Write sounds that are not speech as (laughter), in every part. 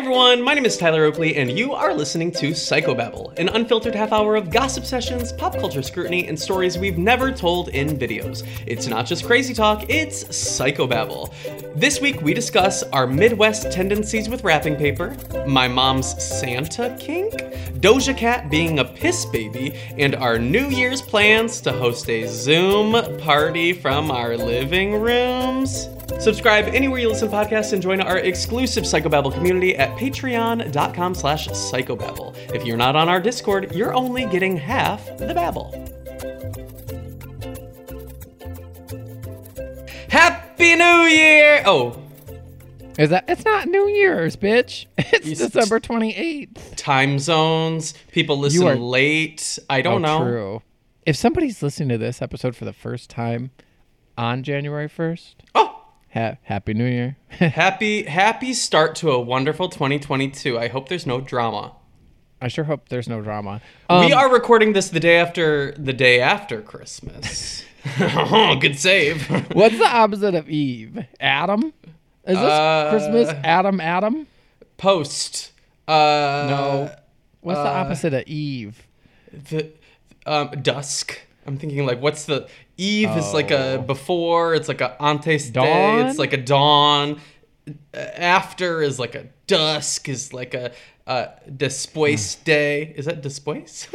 Everyone, my name is Tyler Oakley, and you are listening to Psychobabble, an unfiltered half hour of gossip sessions, pop culture scrutiny, and stories we've never told in videos. It's not just crazy talk, it's Psychobabble. This week we discuss our Midwest tendencies with wrapping paper, my mom's Santa kink, Doja Cat being a piss baby, and our New Year's plans to host a Zoom party from our living rooms. Subscribe anywhere you listen to podcasts and join our exclusive Psychobabble community at patreon.com slash psychobabble. If you're not on our Discord, you're only getting half the babble. Happy New Year! Oh, Is that? It's not New Year's, bitch. (laughs) It's You December twenty eighth. time zones. People listen are- late. I don't oh, know. Oh, True. If somebody's listening to this episode for the first time on January first, Oh, ha- Happy New Year. (laughs) happy happy start to a wonderful 2022. I hope there's no drama. I sure hope there's no drama. we Um, are recording this the day after the day after Christmas. (laughs) oh, good save. (laughs) What's the opposite of Eve? Adam. Is this Uh, Christmas? Adam. Adam. Post. Uh, No. What's the opposite of Eve? The um, dusk. I'm thinking like, what's the Eve is like a Oh. before. It's like a antes day. Dawn? It's like a dawn. After is like a dusk. Is like a uh, después Hmm. day. Is that después?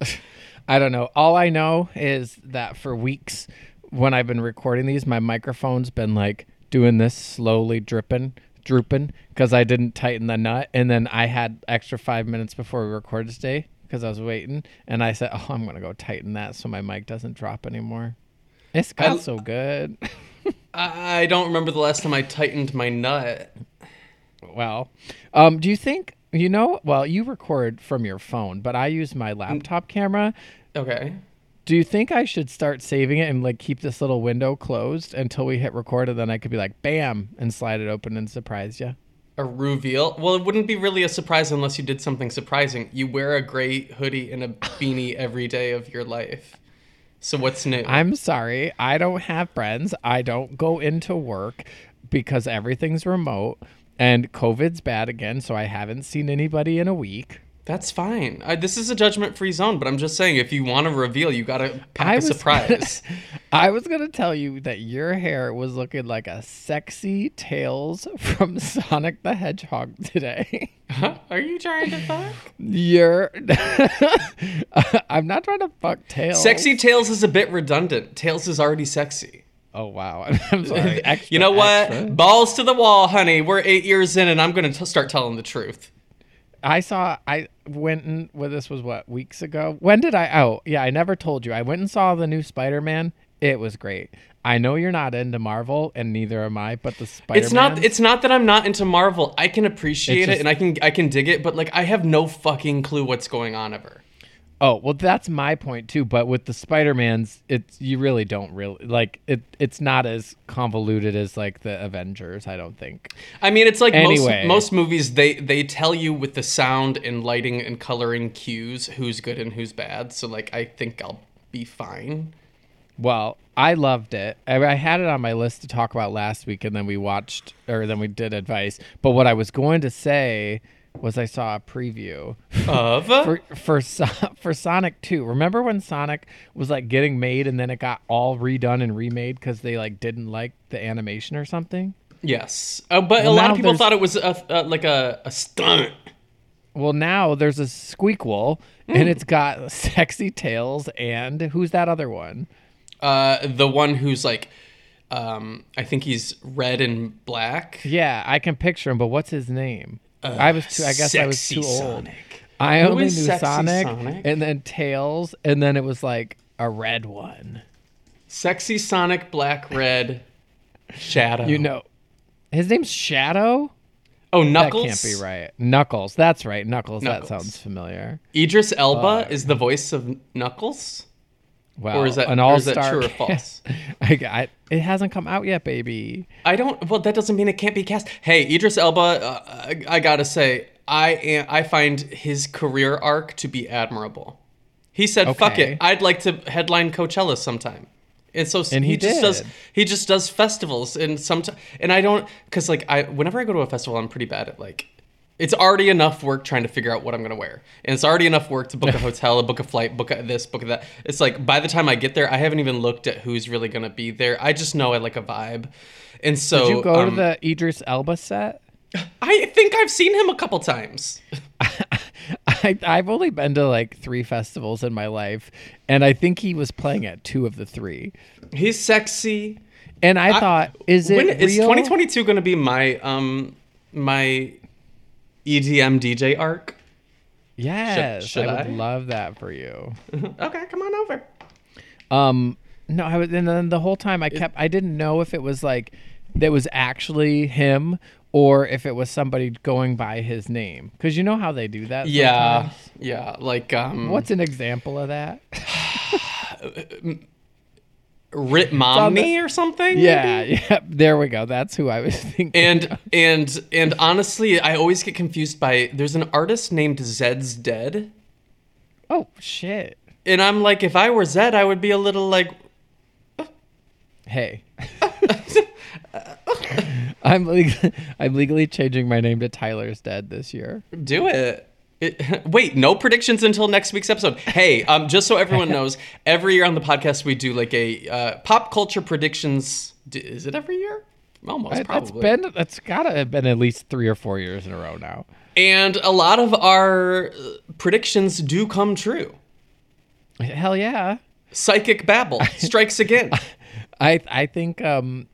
(laughs) (laughs) I don't know. All I know is that for weeks when I've been recording these, my microphone's been like doing this slowly dripping, drooping because I didn't tighten the nut. And then I had extra five minutes before we recorded today because I was waiting. And I said, Oh, I'm going to go tighten that so my mic doesn't drop anymore. It's got I- so good. I (laughs) I don't remember the last time I tightened my nut. well, um, do you think, you know, well, you record from your phone, but I use my laptop camera. Okay. Do you think I should start saving it and like keep this little window closed until we hit record and then I could be like bam and slide it open and surprise you? A reveal? Well, it wouldn't be really a surprise unless you did something surprising. You wear a gray hoodie and a beanie every day of your life. So what's new? I'm sorry, I don't have friends. I don't go into work because everything's remote and COVID's bad again, so I haven't seen anybody in a week. That's fine. I, this is a judgment-free zone, but I'm just saying, if you want to reveal, you gotta pack I a surprise. (laughs) I was gonna tell you that your hair was looking like a sexy Tails from (laughs) Sonic the Hedgehog today. Huh? Are you trying to fuck? You're. (laughs) I'm not trying to fuck Tails. Sexy Tails is a bit redundant. Tails is already sexy. Oh wow. I'm sorry. Extra, you know what? extra. Balls to the wall, honey. We're eight years in, and I'm gonna t- start telling the truth. I saw. I went and well, this was what weeks ago. When did I? Oh yeah, I never told you. I went and saw the new Spider-Man. It was great. I know you're not into Marvel, and neither am I. But the Spider-Man. It's not. It's not that I'm not into Marvel. I can appreciate It's it, and I can. I can dig it, but like, I have no fucking clue what's going on ever. Oh well, that's my point too. But with the Spider-Mans, it's you really don't really like it. It's not as convoluted as like the Avengers. I don't think. I mean, it's like Anyway. most most movies. They they tell you with the sound and lighting and coloring cues who's good and who's bad. So like, I think I'll be fine. Well, I loved it. I, I had it on my list to talk about last week, and then we watched, or then we did advice. But what I was going to say was I saw a preview Of (laughs) for for for Sonic 2. Remember when Sonic was like getting made and then it got all redone and remade because they like didn't like the animation or something? yes, uh, but Well, a lot of people thought it was a, uh, like a, a stunt. Well, now there's a Squeakquel and it's got sexy tails and who's that other one? Uh, the one who's like, um, I think he's red and black. Yeah, I can picture him, but what's his name? Uh, I was too. I guess I was too old. Sonic. I Who only knew Sonic, Sonic? and then Tails, and then it was like a red one. Sexy Sonic, black, red, Shadow. You know, his name's Shadow. Oh, That Knuckles. can't be right. Knuckles. That's right. Knuckles. Knuckles. That sounds familiar. Idris Elba uh, is the voice of Knuckles. Wow. Or is that- an all is that star? true or false? (laughs) I, I, it hasn't come out yet, baby. I don't. Well, that doesn't mean it can't be cast. Hey, Idris Elba. Uh, I, I gotta say, I am, I find his career arc to be admirable. He said, "Fuck it, I'd like to headline Coachella sometime." And so And he just does he just does festivals and sometimes and I don't because like I whenever I go to a festival I'm pretty bad at like it's already enough work trying to figure out what I'm gonna wear and it's already enough work to book a (laughs) hotel, book a flight, book a this, book a that. It's like by the time I get there I haven't even looked at who's really gonna be there. I just know I like a vibe, and so Did you go to um, the Idris Elba set? I think I've seen him a couple times. (laughs) I, I've only been to like three festivals in my life, and I think he was playing at two of the three. He's sexy. And I, thought, is it when is real? 2022 going to be my um my EDM DJ arc? Yes, should I would I? love that for you. (laughs) Okay, come on over. Um, no, I was, and then the whole time I kept, I didn't know if it was like that was actually him or if it was somebody going by his name, because you know how they do that. Yeah, sometimes. yeah, like um What's an example of that? (sighs) (laughs) Rit Momney or something? yeah, maybe? (laughs) yeah. There we go. That's who I was (laughs) thinking. And and and honestly, I always get confused by there's an artist named Zeds Dead. oh shit. And I'm like, if I were Zed, I would be a little like, Hey. (laughs) I'm leg- I'm legally changing my name to Tyler's Dead this year. Do it. It, (laughs) wait, no predictions until next week's episode. Hey, um, just so everyone (laughs) knows, every year on the podcast we do like a uh, pop culture predictions. Is it every year? Almost That's probably. been that's gotta have been at least three or four years in a row now. and a lot of our uh, predictions do come true. Hell yeah. Psychic babble (laughs) strikes again. I I think um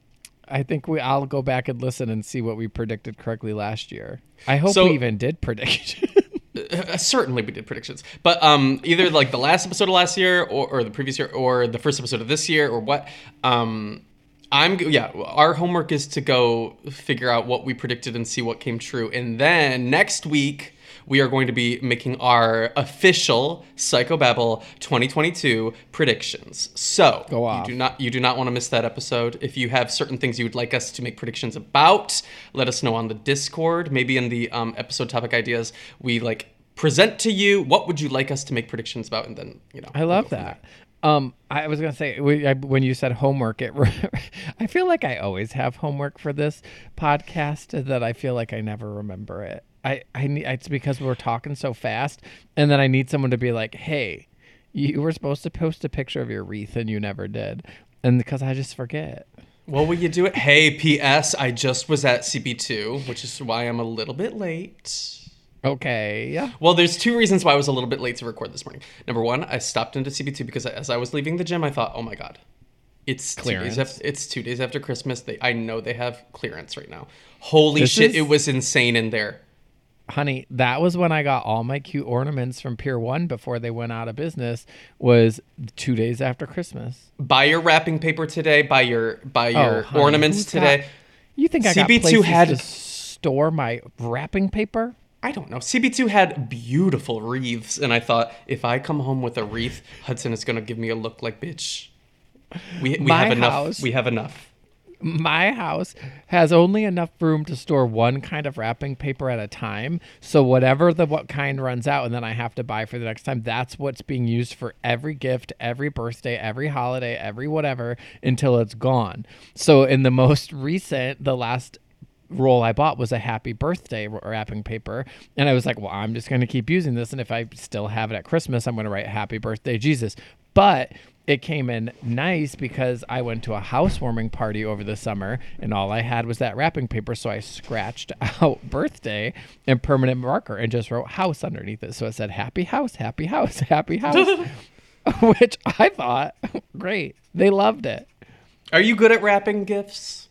I think we I'll go back and listen and see what we predicted correctly last year. I hope So- we even did prediction. Uh, certainly we did predictions. But um either like the last episode of last year or, or the previous year or the first episode of this year or what um i'm yeah our homework is to go figure out what we predicted and see what came true. And then next week we are going to be making our official psychobabble 2022 predictions so Go off. you do not you do not want to miss that episode if you have certain things you would like us to make predictions about let us know on the discord maybe in the um, episode topic ideas we like present to you what would you like us to make predictions about and then you know I love that. Um, I was gonna say we- I- when you said homework, it. (laughs) I feel like I always have homework for this podcast that I feel like I never remember it. I I need it's because we're talking so fast, and then I need someone to be like, "Hey, you were supposed to post a picture of your wreath and you never did," and because I just forget. well will you do it hey ps i just was at cb2 which is why i'm a little bit late Okay. Yeah. Well, there's two reasons why I was a little bit late to record this morning. Number one, I stopped into CB2 because as I was leaving the gym, I thought, oh my god, it's two days after, it's two days after Christmas. They, I know they have clearance right now. Holy This shit, is- it was insane in there. Honey that was when i got all my cute ornaments from pier one before they went out of business was two days after christmas Buy your wrapping paper today. Buy your buy oh, your Oh, honey, ornaments today. got- you think i got CB2 places had- to store my wrapping paper I don't know. CB2 had beautiful wreaths, and I thought if I come home with a wreath, Hudson is gonna give me a look like bitch. We we My have enough. We have enough. My house has only enough room to store one kind of wrapping paper at a time. So whatever the what kind runs out and then I have to buy for the next time, that's what's being used for every gift, every birthday, every holiday, every whatever until it's gone. So in the most recent, the last roll I bought was a happy birthday wrapping paper. And I was like, well, I'm just going to keep using this. And if I still have it at Christmas, I'm going to write happy birthday, Jesus. But it came in nice because I went to a housewarming party over the summer and all I had was that wrapping paper. So I scratched (laughs) out birthday and permanent marker and just wrote house underneath it. So it said happy house, happy house, (laughs) happy house, (laughs) which I thought great. They loved it. Are you good at wrapping gifts?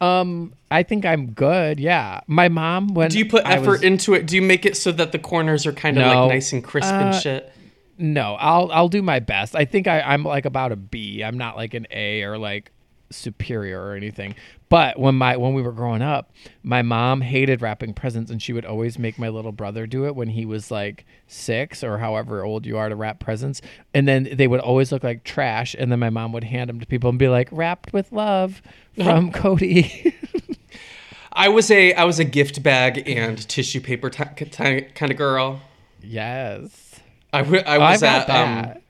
Um, I think I'm good. Yeah, my mom when Do you put effort was- into it? Do you make it so that the corners are kind of No. like nice and crisp and Uh, shit? No, I'll I'll do my best. I think I, I'm like about a B. I'm not like an A or like superior or anything. But when my when we were growing up, my mom hated wrapping presents and she would always make my little brother do it when he was like six or however old you are to wrap presents. And then they would always look like trash. And then my mom would hand them to people and be like, wrapped with love from (laughs) Cody. (laughs) I was a I was a gift bag and tissue paper t- t- kind of girl. yes. I, w- I was I've at um.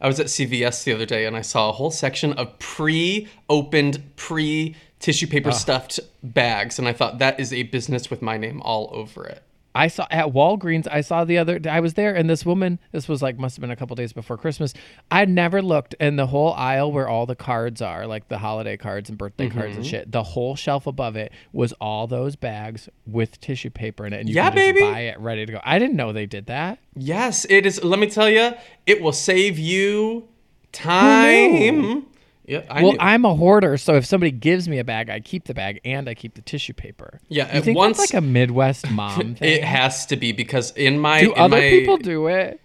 I was at CVS the other day and I saw a whole section of pre-opened pre tissue paper stuffed bags and I thought that is a business with my name all over it. I saw at Walgreens. I saw the other. I was there, and this woman. This was like must have been a couple days before Christmas. I'd never looked in the whole aisle where all the cards are, like the holiday cards and birthday cards Mm-hmm. and shit. The whole shelf above it was all those bags with tissue paper in it, and you Yeah, baby. buy it ready to go. I didn't know they did that. Yes, it is. Let me tell you, it will save you time. Yeah, I well, knew. I'm a hoarder, so if somebody gives me a bag, I keep the bag and I keep the tissue paper. Yeah, you think once- that's like a Midwest (laughs) mom thing? it has to be because in my do in other my- people do it?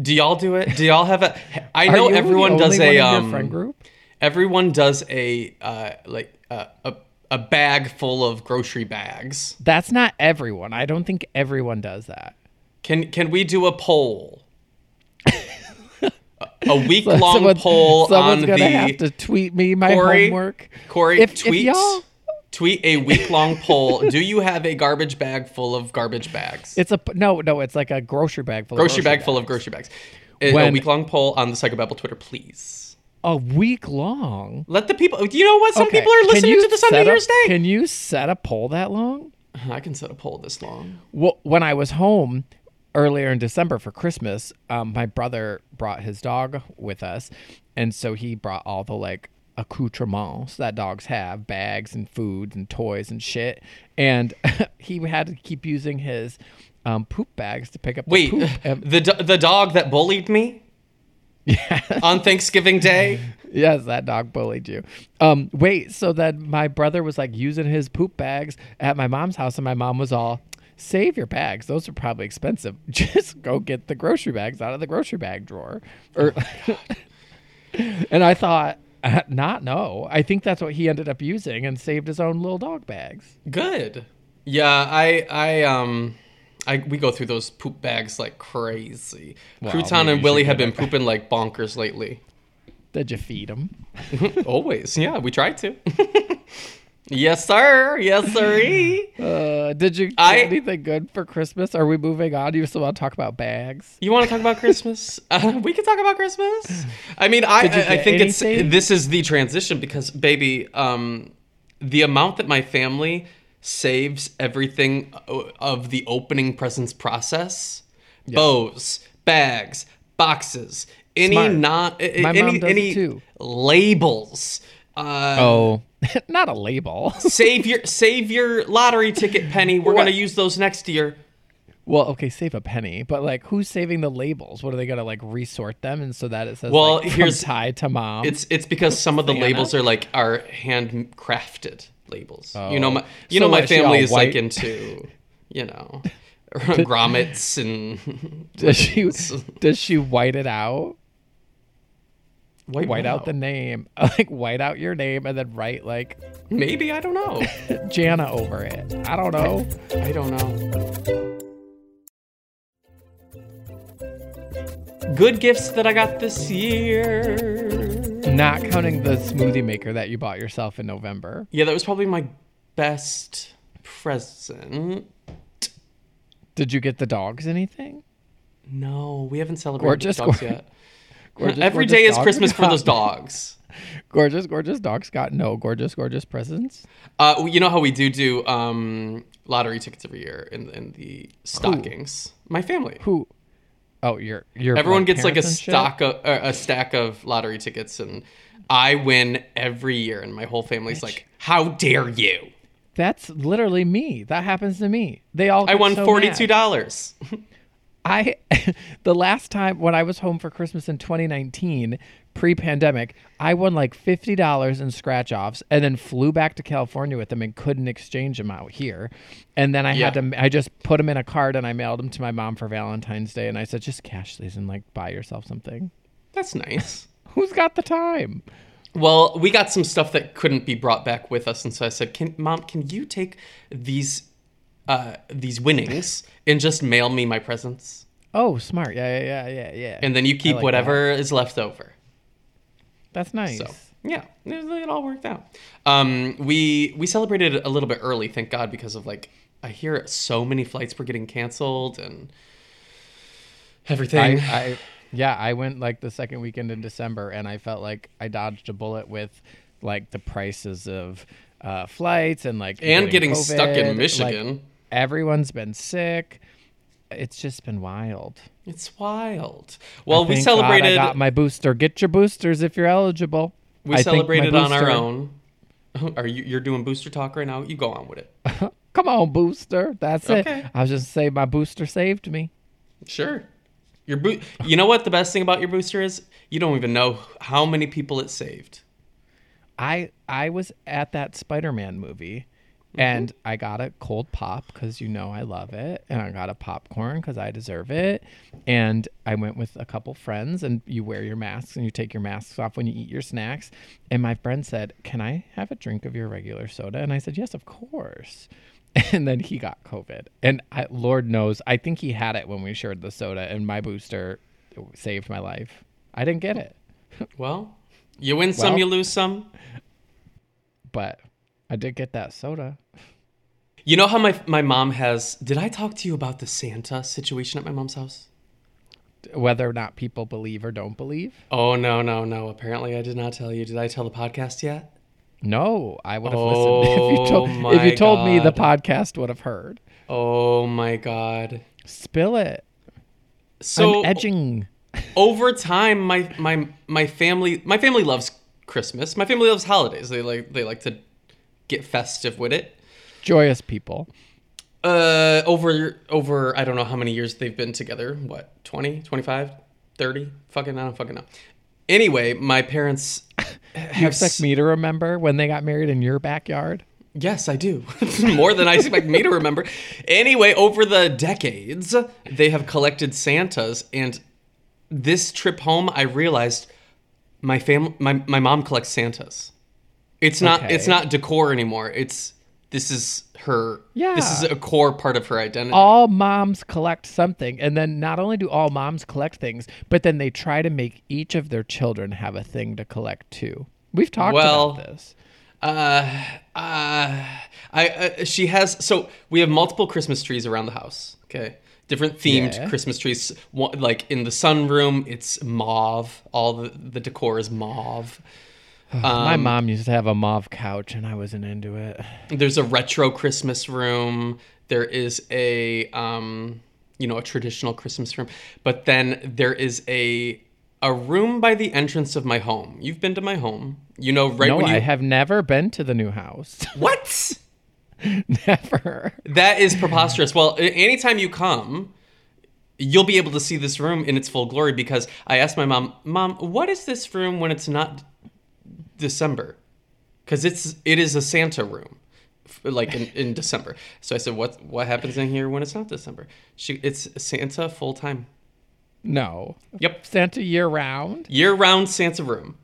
Do y'all do it? Do y'all have a? I know everyone does a um. friend group. Everyone does a uh like uh, a a bag full of grocery bags. That's not everyone. I don't think everyone does that. Can can we do a poll? A (laughs) week long Someone- poll someone's on gonna the have to tweet me my Corey, homework. Corey If- if tweet y'all- tweet a week long poll. Do you have a garbage bag full of garbage bags? It's a no, no. It's like a grocery bag full. grocery of bag full of grocery bags. A, a week long poll on the Psychobabble Twitter, please. A week long. Let the people. You know what? Some Okay, people are listening to this on New Year's Day. Can you set a poll that long? I can set a poll this long. Well, when I was home earlier in December for Christmas, um, my brother brought his dog with us, and so he brought all the like accoutrements that dogs have, bags and food and toys and shit, and (laughs) he had to keep using his um, poop bags to pick up the Wait, poop. (laughs) And- the do- the dog that bullied me yeah on Thanksgiving Day. (laughs) Yes, that dog bullied you. Um, wait, so then my brother was like using his poop bags at my mom's house, and my mom was all, "Save your bags; those are probably expensive. (laughs) Just go get the grocery bags out of the grocery bag drawer." Or, (laughs) and I thought, uh, not no. I think that's what he ended up using and saved his own little dog bags. Good. Yeah, I I um I we go through those poop bags like crazy. Well, Crouton and Willie have been pooping like bonkers lately. Did you feed them? (laughs) Always. Yeah, we tried to. Yes, sir. Yes, sir. (laughs) Uh, did you get I- anything good for Christmas? Are we moving on? Do you still want to talk about bags? You want to talk about Christmas? (laughs) Uh, we can talk about Christmas. I mean, I I, I get think it's this is the transition because baby, um, the amount that my family saves everything of the opening presents process, bows, bags, boxes, any Smart. not a- a- My any mom does any too. labels. Uh, Oh, (laughs) not a label. (laughs) Save your save your lottery ticket penny. We're gonna use those next year. Well, okay, save a penny, but like, who's saving the labels? What are they gonna like resort them, and so that it says Well, like, here's- Ty to mom. It's it's because some of the Santa? labels are like are handcrafted labels. You know Oh. my you So know my family all is like into (laughs) you know grommets and does she does she white it out? White, White out the name, (laughs) like white out your name, and then write like maybe I don't know. (laughs) Jana over it. I don't know. I don't know. Good gifts that I got this year. Not counting the smoothie maker that you bought yourself in November. Yeah, that was probably my best present. Did you get the dogs anything? No, we haven't celebrated Gorgeous, dogs (laughs) yet. (laughs) Gorgeous, Every gorgeous day is Christmas for those (laughs) dogs. Gorgeous, gorgeous dogs got no gorgeous, gorgeous presents. Uh, you know how we do do um, lottery tickets every year in, in the stockings. My family. Who? Oh, your your Everyone gets like a parents and shit? stock of, uh, a stack of lottery tickets, and I win every year. And my whole family's like, "How dare you!" That's literally me. That happens to me. They all. I won so forty two dollars. (laughs) I (laughs) the last time when I was home for Christmas in 2019, pre-pandemic, I won like fifty dollars in scratch offs, and then flew back to California with them and couldn't exchange them out here. And then I had to, I just put them in a card and I mailed them to my mom for Valentine's Day, and I said, just cash these and like buy yourself something. That's nice. (laughs) Who's got the time? Well, we got some stuff that couldn't be brought back with us, and so I said, "Can mom, can you take these uh, these winnings and just mail me my presents, Oh, smart. Yeah, yeah, yeah, yeah, yeah. and then you keep like whatever is left over." That's nice. So yeah, it, all worked out. Um, we we celebrated a little bit early, thank God, because of like I hear so many flights were getting canceled and everything. I, I yeah, I went like the second weekend in December, and I felt like I dodged a bullet with like the prices of uh, flights and like and getting stuck COVID. in Like, Michigan. Everyone's been sick. It's just been wild. it's wild. Well, we Thank God celebrated. I got my booster. Get your boosters if you're eligible. we I celebrated on our own. (laughs) Are you you're doing booster talk right now? You go on with it. (laughs) Come on, booster. That's Okay. it. I was just say my booster saved me. Sure. Your boot. You know what the best thing about your booster is? You don't even know how many people it saved. I I was at that Spider-Man movie Mm-hmm. and I got a cold pop cuz you know I love it and I got a popcorn cuz I deserve it and I went with a couple friends and you wear your masks and you take your masks off when you eat your snacks and my friend said, "Can I have a drink of your regular soda?" and I said, "Yes, of course." (laughs) And then he got COVID. And I, Lord knows, I think he had it when we shared the soda and my booster saved my life. I didn't get it, Well, you win some, Well- you lose some. but I did get that soda. You know how my my mom has? Did I talk to you about the Santa situation at my mom's house? whether or not people believe or don't believe. Oh no no no! Apparently, I did not tell you. Did I tell the podcast yet? No, I would have Oh, listened (laughs) if you told if you told me the podcast would have heard. Oh my god! Spill it. So I'm edging. over time, my my my family my family loves Christmas. My family loves holidays. They like they like to get festive with it. Joyous people. Uh, over over I don't know how many years they've been together. What 20, 25, 30? Fucking I don't fucking know. Anyway, my parents (laughs) You have expect s- me to remember when they got married in your backyard? Yes, I do. (laughs) More than I expect me to remember. Anyway, over the decades, they have collected Santas, and this trip home, I realized my fam, my my mom collects Santas. It's not it's not decor anymore. It's this is her. yeah This is a core part of her identity. All moms collect something, and then not only do all moms collect things, but then they try to make each of their children have a thing to collect too. We've talked Well, about this. Uh, uh, I uh, she has so we have multiple Christmas trees around the house. Okay, different themed Yeah. Christmas trees. One, like in the sunroom, it's mauve. All the the decor is mauve. (sighs) My Um, mom used to have a mauve couch, and I wasn't into it. (sighs) There's a retro Christmas room. There is a um, you know, a traditional Christmas room. But then there is a a room by the entrance of my home. You've been to my home. You know, right no, when you I have never been to the new house. (laughs) what? never. That is preposterous. Well, anytime you come, you'll be able to see this room in its full glory because I asked my mom, "Mom, what is this room when it's not December?" Cuz it's it is a Santa room. Like in, in December. So I said, "What what happens in here when it's not December?" She it's Santa full time. No. Yep. Santa year round. Year-round Santa room.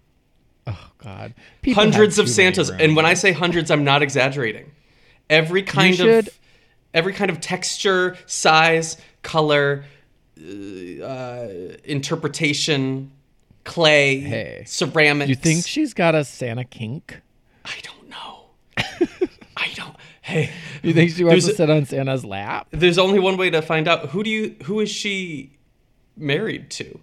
Oh God. People hundreds of Santas, and when I say hundreds, I'm not exaggerating. Every kind should- of every kind of texture, size, color, uh, uh, interpretation, clay, Hey. ceramics. You think she's got a Santa kink? I don't know. (laughs) I don't. Hey, You think she wants to sit on Santa's lap? there's only one way to find out. Who do you? Who is she married to?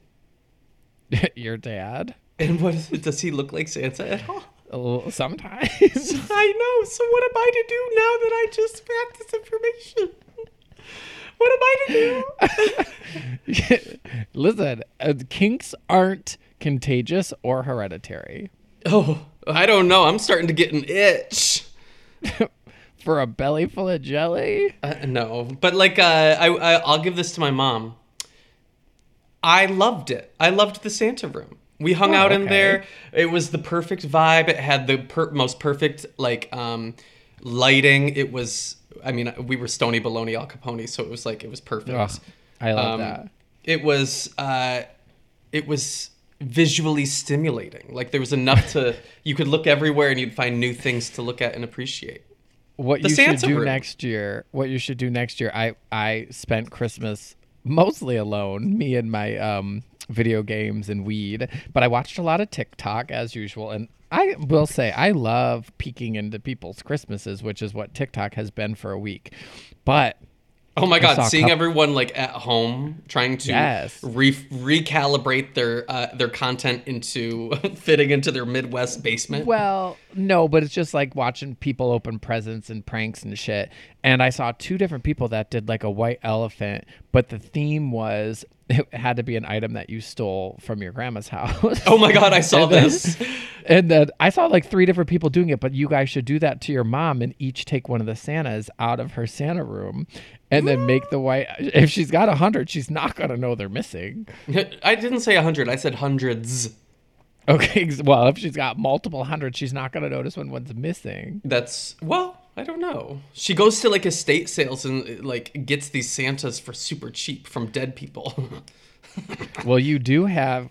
(laughs) Your dad? And what is it? Does he look like Santa at all? Sometimes. (laughs) I know. So what am I to do now that I just got this information? What am I to do? Listen, uh, kinks aren't contagious or hereditary. oh, I don't know. I'm starting to get an itch. (laughs) For a belly full of jelly? Uh, no, but like uh, I, I, I'll give this to my mom. I loved it. I loved the Santa room. We hung Oh, out in okay. there. It was the perfect vibe. It had the per- most perfect like um, lighting. It was. I mean, we were Stony Baloney Al Capone, so it was like it was perfect. Ugh, I love Um, that. It was. Uh, it was visually stimulating. Like there was enough to you could look everywhere and you'd find new things to look at and appreciate. What the you Santa should do room. next year, what you should do next year, I I spent Christmas mostly alone, me and my um video games and weed, but I watched a lot of TikTok as usual and I will say I love peeking into people's Christmases, which is what TikTok has been for a week. But Oh my god, seeing everyone like at home trying to Yes. re- recalibrate their uh, their content into (laughs) fitting into their Midwest basement. Well, no, but it's just like watching people open presents and pranks and shit. And I saw two different people that did like a white elephant, but the theme was it (laughs) had to be an item that you stole from your grandma's house. oh my god, I saw And then- this. (laughs) And then I saw like three different people doing it, but you guys should do that to your mom and each take one of the Santas out of her Santa room and then make the white. (laughs) If she's got a hundred, she's not going to know they're missing. I didn't say a hundred. I said hundreds. Okay. Well, if she's got multiple hundreds, she's not going to notice when one's missing. That's well, I don't know. She goes to like estate sales and like gets these Santas for super cheap from dead people. (laughs) Well, you do have.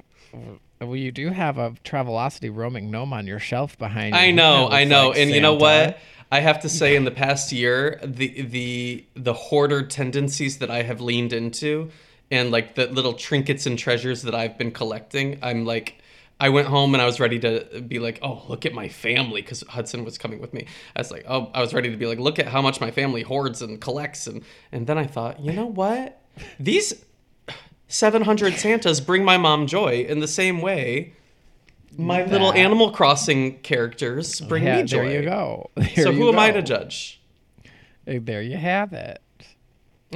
Well, you do have a Travelocity roaming gnome on your shelf behind you. I know, I know, like and you know what? I have to say, in the past year, the the the hoarder tendencies that I have leaned into, and like the little trinkets and treasures that I've been collecting, I'm like, I went home and I was ready to be like, oh, look at my family, because Hudson was coming with me. I was like, oh, I was ready to be like, look at how much my family hoards and collects, and and then I thought, you know what? These 700 Santas bring my mom joy in the same way. My little Animal Crossing characters oh, bring Yeah, me joy. there you go. (laughs) So There who you am I to judge? There you have it.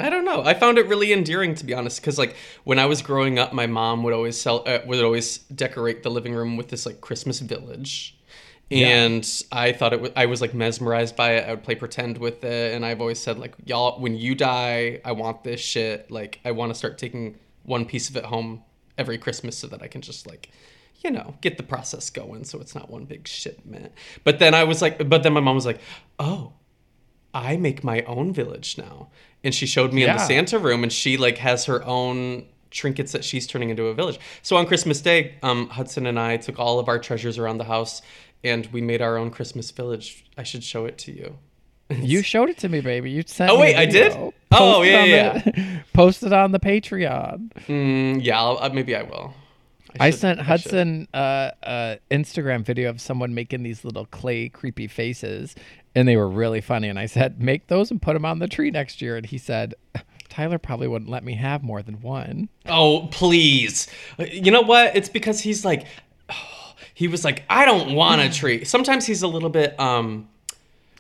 I don't know. I found it really endearing to be honest, because like when I was growing up, my mom would always sell, uh, would always decorate the living room with this like Christmas village, and I thought it was. I was like mesmerized by it. I would play pretend with it, and I've always said like, y'all, when you die, I want this shit. Like, I want to start taking one piece of it home every Christmas so that I can just like. You know, get the process going so it's not one big shipment. But then I was like, but then my mom was like, oh, I make my own village now. And she showed me in the Santa room and she like has her own trinkets that she's turning into a village. So on Christmas Day, um, Hudson and I took all of our treasures around the house and we made our own Christmas village. I should show it to you. (laughs) You showed it to me, baby. You sent. Oh, wait, I did? video. Oh, yeah, yeah, the- (laughs) Post it on the Patreon. Mm, yeah, I'll, uh, maybe I will. I should- sent. Hudson uh, uh, Instagram video of someone making these little clay creepy faces, and they were really funny. And I said, "Make those and put them on the tree next year." And he said, "Tyler probably wouldn't let me have more than one." Oh, please. You know what? It's because he's like, he was like, I don't want a (clears throat) tree. Sometimes he's a little bit, um,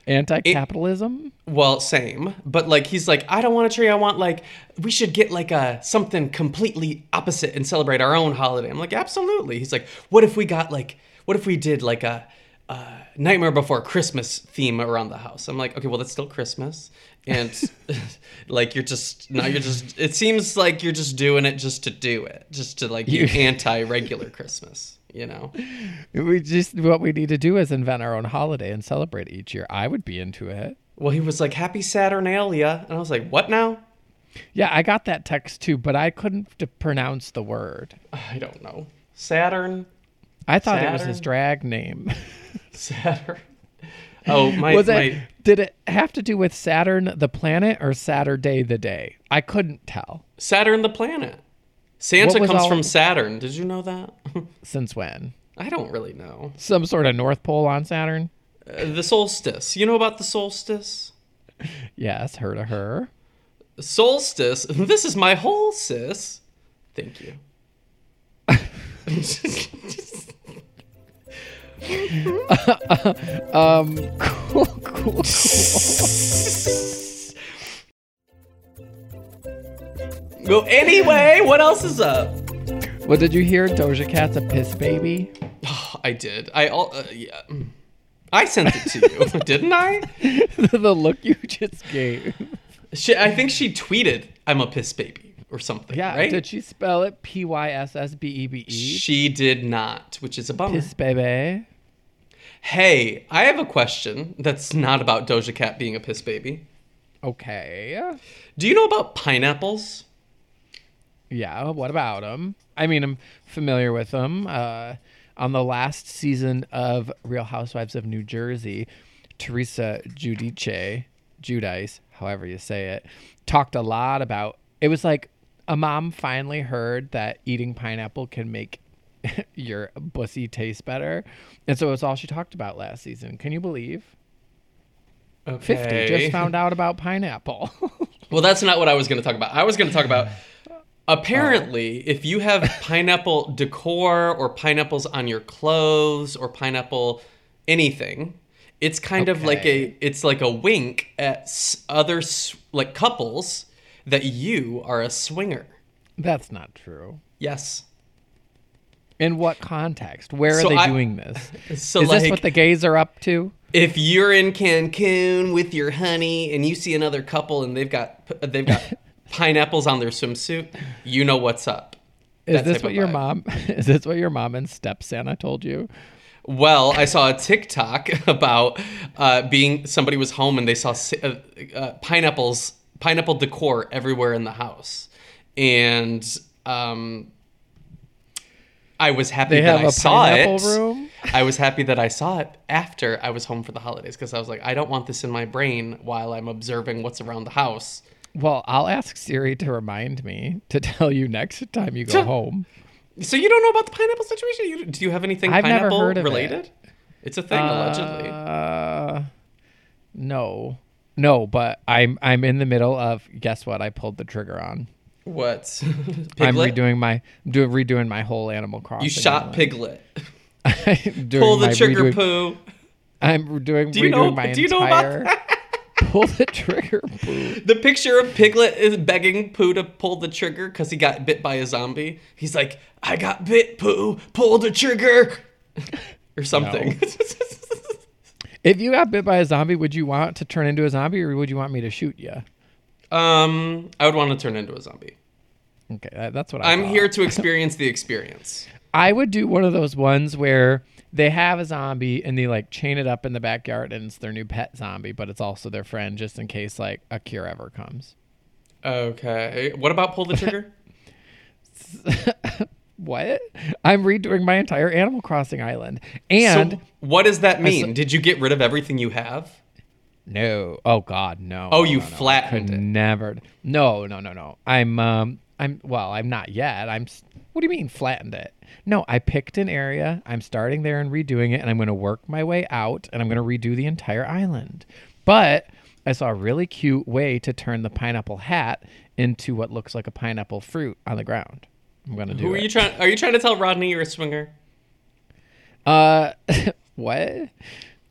Anti-capitalism. Well, same, but like he's like, I don't want a tree. I want like we should get like a something completely opposite and celebrate our own holiday. I'm like, absolutely. He's like, what if we got like, what if we did like a, a Nightmare Before Christmas theme around the house? I'm like, okay, well that's still Christmas, and (laughs) (laughs) like you're just now you're just. It seems like you're just doing it just to do it, just to like be (laughs) You- anti-regular Christmas. You know? We just what we need to do is invent our own holiday and celebrate each year. I would be into it. Well, he was like, Happy Saturnalia, and I was like, what now? Yeah, I got that text too, but I couldn't pronounce the word. I don't know. Saturn. I thought it was his drag name. (laughs) Saturn. Oh, my, was my it? Did it have to do with Saturn the planet or Saturday the day? I couldn't tell. Saturn the planet. Santa comes all- from Saturn. Did you know that? (laughs) Since when? I don't really know. Some sort of North Pole on Saturn? Uh, the solstice. You know about the solstice? Yes, heard of her. Solstice. This is my whole sis. Thank you. (laughs) Um, cool, cool, cool. Well, anyway, what else is up? What did you hear Doja Cat's a piss baby? (sighs) I did. I all uh, yeah. I sent it to you, (laughs) didn't I? (laughs) the look you just gave. She, I think she tweeted, "I'm a piss baby" or something. Yeah, right? did she spell it P Y S S B E B E? She did not, which is a bummer. Piss baby. Hey, I have a question that's not about Doja Cat being a piss baby. Okay. Do you know about pineapples? Yeah, what about them? I mean, I'm familiar with them. Uh, on the last season of Real Housewives of New Jersey, Teresa Giudice, Judice, however you say it, talked a lot about. It was like a mom finally heard that eating pineapple can make (laughs) your pussy tastes better, and so it's all she talked about last season. Can you believe? Okay. Fifty just found (laughs) out about pineapple. (laughs) Well, that's not what I was going to talk about. I was going to talk about (sighs) apparently if you have pineapple decor or pineapples on your clothes or pineapple anything, it's kind of like a it's like a wink at other like couples that you are a swinger. That's not true. Yes. In what context? Where are So they I- doing this? (laughs) So Is like this what the gays are up to? if you're in Cancun with your honey and you see another couple and they've got they've got (laughs) pineapples on their swimsuit, you know what's up. Is That this what your vibe. mom? (laughs) Is this what your mom and step Santa told you? Well, I saw a TikTok about uh, being somebody was home and they saw uh, uh, pineapples, pineapple decor everywhere in the house, and um, I was happy They that I saw it. room? I was happy that I saw it after I was home for the holidays because I was like, I don't want this in my brain while I'm observing what's around the house. Well, I'll ask Siri to remind me to (laughs) tell you next time you go Sure. home. So you don't know about the pineapple situation? You, do you have anything I've pineapple of it. related? It's a thing allegedly. Uh, no, no, but I'm I'm in the middle of guess what? I pulled the trigger on. What? (laughs) I'm redoing my I'm redoing my whole Animal Crossing. You shot. Piglet. (laughs) Doing Pull the trigger redoing- poo. I'm doing Do you redoing know- my do you know about entire. (laughs) pull the trigger. Poo. The picture of Piglet is begging Pooh to pull the trigger because he got bit by a zombie. He's like, I got bit, Pooh. Pull the trigger. or something. If you got bit by a zombie, would you want to turn into a zombie, or would you want me to shoot you? Um, I would want to turn into a zombie. Okay, that, that's what I I'm thought. here to (laughs) experience the experience. I would do one of those ones where they have a zombie and they like chain it up in the backyard and it's their new pet zombie, but it's also their friend just in case like a cure ever comes. Okay. What about pull the trigger? (laughs) (laughs) What? I'm redoing my entire Animal Crossing island. And so what does that mean? saw- Did you get rid of everything you have? No. Oh god, no. Oh, you no, no. Flattened it. Never. No, no, no, no. I'm um I'm well, I'm not yet. I'm What do you mean flattened it? No, I picked an area. I'm starting there and redoing it and I'm going to work my way out and I'm going to redo the entire island. But I saw a really cute way to turn the pineapple hat into what looks like a pineapple fruit on the ground. I'm going to do Who are it. you trying? Are you trying to tell Rodney you're a swinger? Uh (laughs) what? (laughs)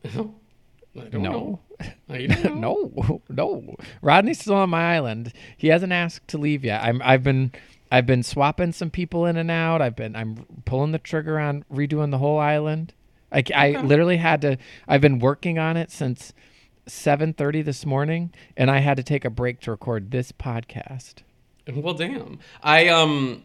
I don't No. know. I don't know. no, no. Rodney's still on my island. He hasn't asked to leave yet. I'm. I've been. I've been swapping some people in and out. I've been. I'm pulling the trigger on redoing the whole island. I, I literally had to. I've been working on it since 7:30 this morning, and I had to take a break to record this podcast. Well, damn. I um,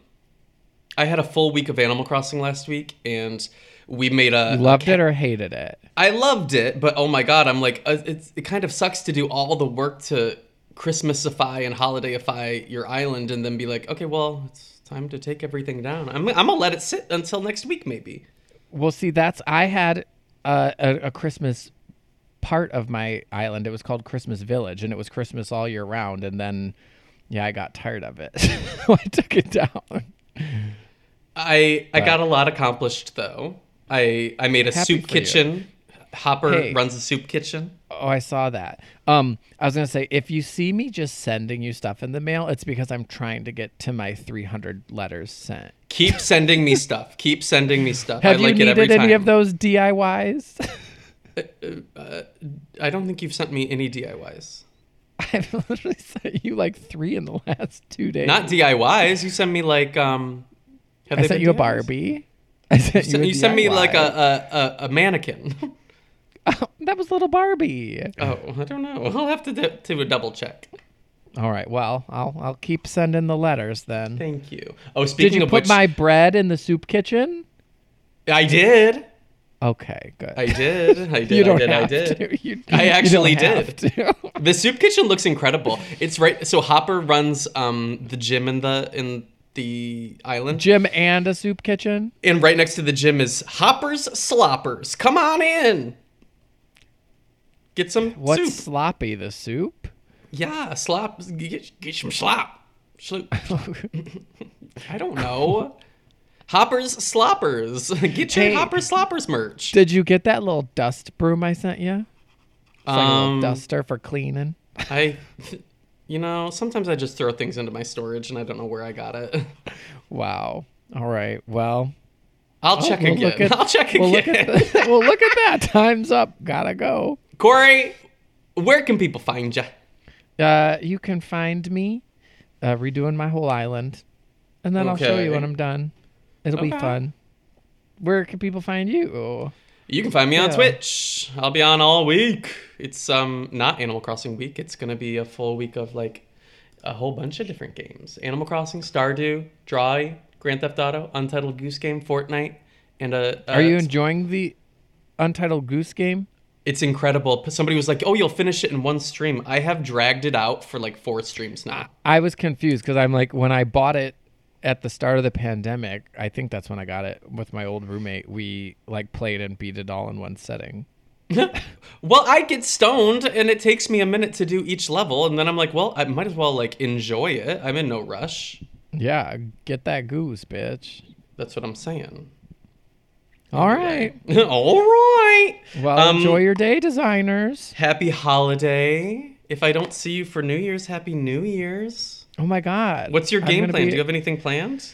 I had a full week of Animal Crossing last week, and we made a. You loved it or hated it? I loved it, but oh my god, I'm like, uh, it's, it kind of sucks to do all the work to Christmasify and holidayify your island, and then be like, okay, well, it's time to take everything down. I'm, I'm gonna let it sit until next week, maybe. Well, see, that's I had uh, a, a Christmas part of my island. It was called Christmas Village, and it was Christmas all year round. And then, yeah, I got tired of it, so (laughs) I took it down. I I got a lot accomplished though. I I made a Happy soup for you. kitchen. Hopper Hey. runs a soup kitchen. Oh, I saw that. Um, I was gonna say if you see me just sending you stuff in the mail, it's because I'm trying to get to my 300 letters sent. Keep sending me stuff. Keep sending me stuff. Have I like you it every needed time. any of those DIYs? (laughs) I don't think you've sent me any DIYs. (laughs) I've literally sent you like three in the last two days. Not DIYs. You send me like um. Have I they sent you a Barbie. I sent You, you, you sent me like a a, a, mannequin. (laughs) (laughs) that was little Barbie. oh, I don't know. I'll have to do, to a double check. All right. Well, I'll I'll keep sending the letters then. Thank you. Oh, speaking Did you of put which, my bread in the soup kitchen? I did. Okay, good. I did. I (laughs) did. you don't I did. have I did. to. You, I you actually have did. The soup kitchen looks incredible. It's right. So Hopper runs um the gym in the in the island, Gym and a soup kitchen. and right next to the gym is Hopper's Sloppers. Come on in. Get some What's soup. sloppy? The soup? Yeah, slop. Get, get some slop. Sloop. (laughs) I don't know. Hopper's Sloppers. (laughs) Get your Hey. Hopper's Sloppers merch. Did you get that little dust broom I sent you? It's like a little Um, duster for cleaning. I, (laughs) you know, sometimes I just throw things into my storage and I don't know where I got it. (laughs) Wow. All right. Well, I'll check we'll again. look at- I'll check we'll look again. at the, (laughs) well, look at that. Time's up. Gotta go. Korey, where can people find you? Uh, you can find me uh, redoing my whole island, and then I'll show you when I'm done. It'll be fun. Where can people find you? You can find me on Yeah. Twitch. I'll be on all week. It's um not Animal Crossing week. It's gonna be a full week of like a whole bunch of different games: Animal Crossing, Stardew, Dry, Grand Theft Auto, Untitled Goose Game, Fortnite, and a. Are you enjoying the Untitled Goose Game? It's incredible. Somebody was like, "Oh, you'll finish it in one stream." I have dragged it out for like four streams now. I was confused because I'm like, when I bought it at the start of the pandemic, I think that's when I got it with my old roommate. We like played and beat it all in one setting. (laughs) well, I get stoned, and it takes me a minute to do each level, and then I'm like, "Well, I might as well like enjoy it." I'm in no rush. Yeah, get that goose, bitch. That's what I'm saying. All right. (laughs) All right. Well, Um, enjoy your day, designers. Happy holiday. If I don't see you for New Year's, happy New Year's. Oh my God. What's your game plan? be- Do you have anything planned?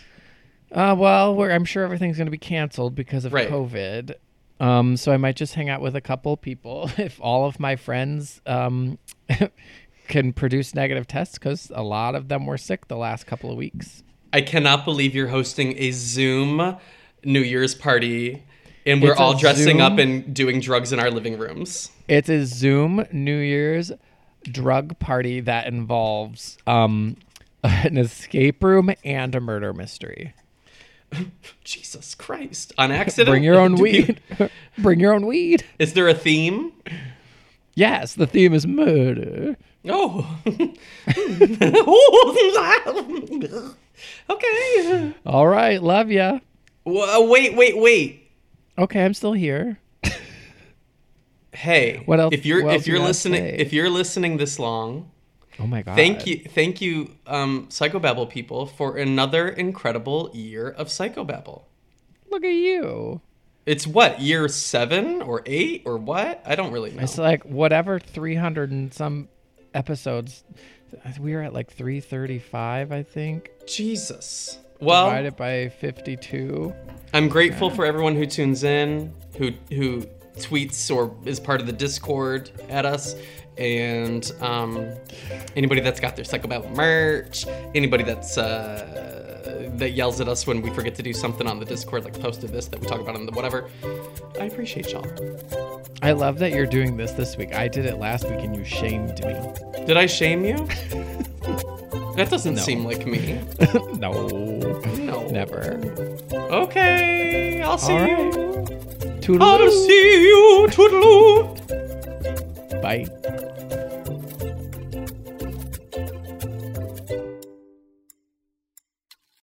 Uh, well, we're, I'm sure everything's going to be canceled because of Right. COVID. Um, so I might just hang out with a couple people (laughs) if all of my friends um, (laughs) can produce negative tests because a lot of them were sick the last couple of weeks. I cannot believe you're hosting a Zoom New Year's party and we're It's all dressing Zoom- up and doing drugs in our living rooms. It's a Zoom New Year's drug party that involves um, (laughs) an escape room and a murder mystery. (laughs) Jesus Christ. On accident? Bring your own (laughs) weed. Bring your own weed. Is there a theme? Yes, the theme is murder. Oh. okay. All right, love ya. Wha- uh, Wait, wait, wait. Okay, I'm still here. Hey, What else- If you're if you you're listening if you're listening this long, Oh my god. thank you thank you um Psychobabble people for another incredible year of Psychobabble. Look at you. It's what, year 7 or 8 or what? I don't really know. It's like whatever 300 and some episodes. We were at like 335, I think. Jesus. Well, divided by 52. I'm grateful for everyone who tunes in, who who tweets or is part of the Discord at us, and um, anybody that's got their Psychobabble merch, anybody that's uh, that yells at us when we forget to do something on the Discord, like posted this that we talk about on the whatever. I appreciate y'all. I love that you're doing this this week. I did it last week and you shamed me. Did I shame you? (laughs) that doesn't No. seem like me. (laughs) no. No. Never. Okay, I'll see All you. right. I'll see you. Toodaloo. Bye.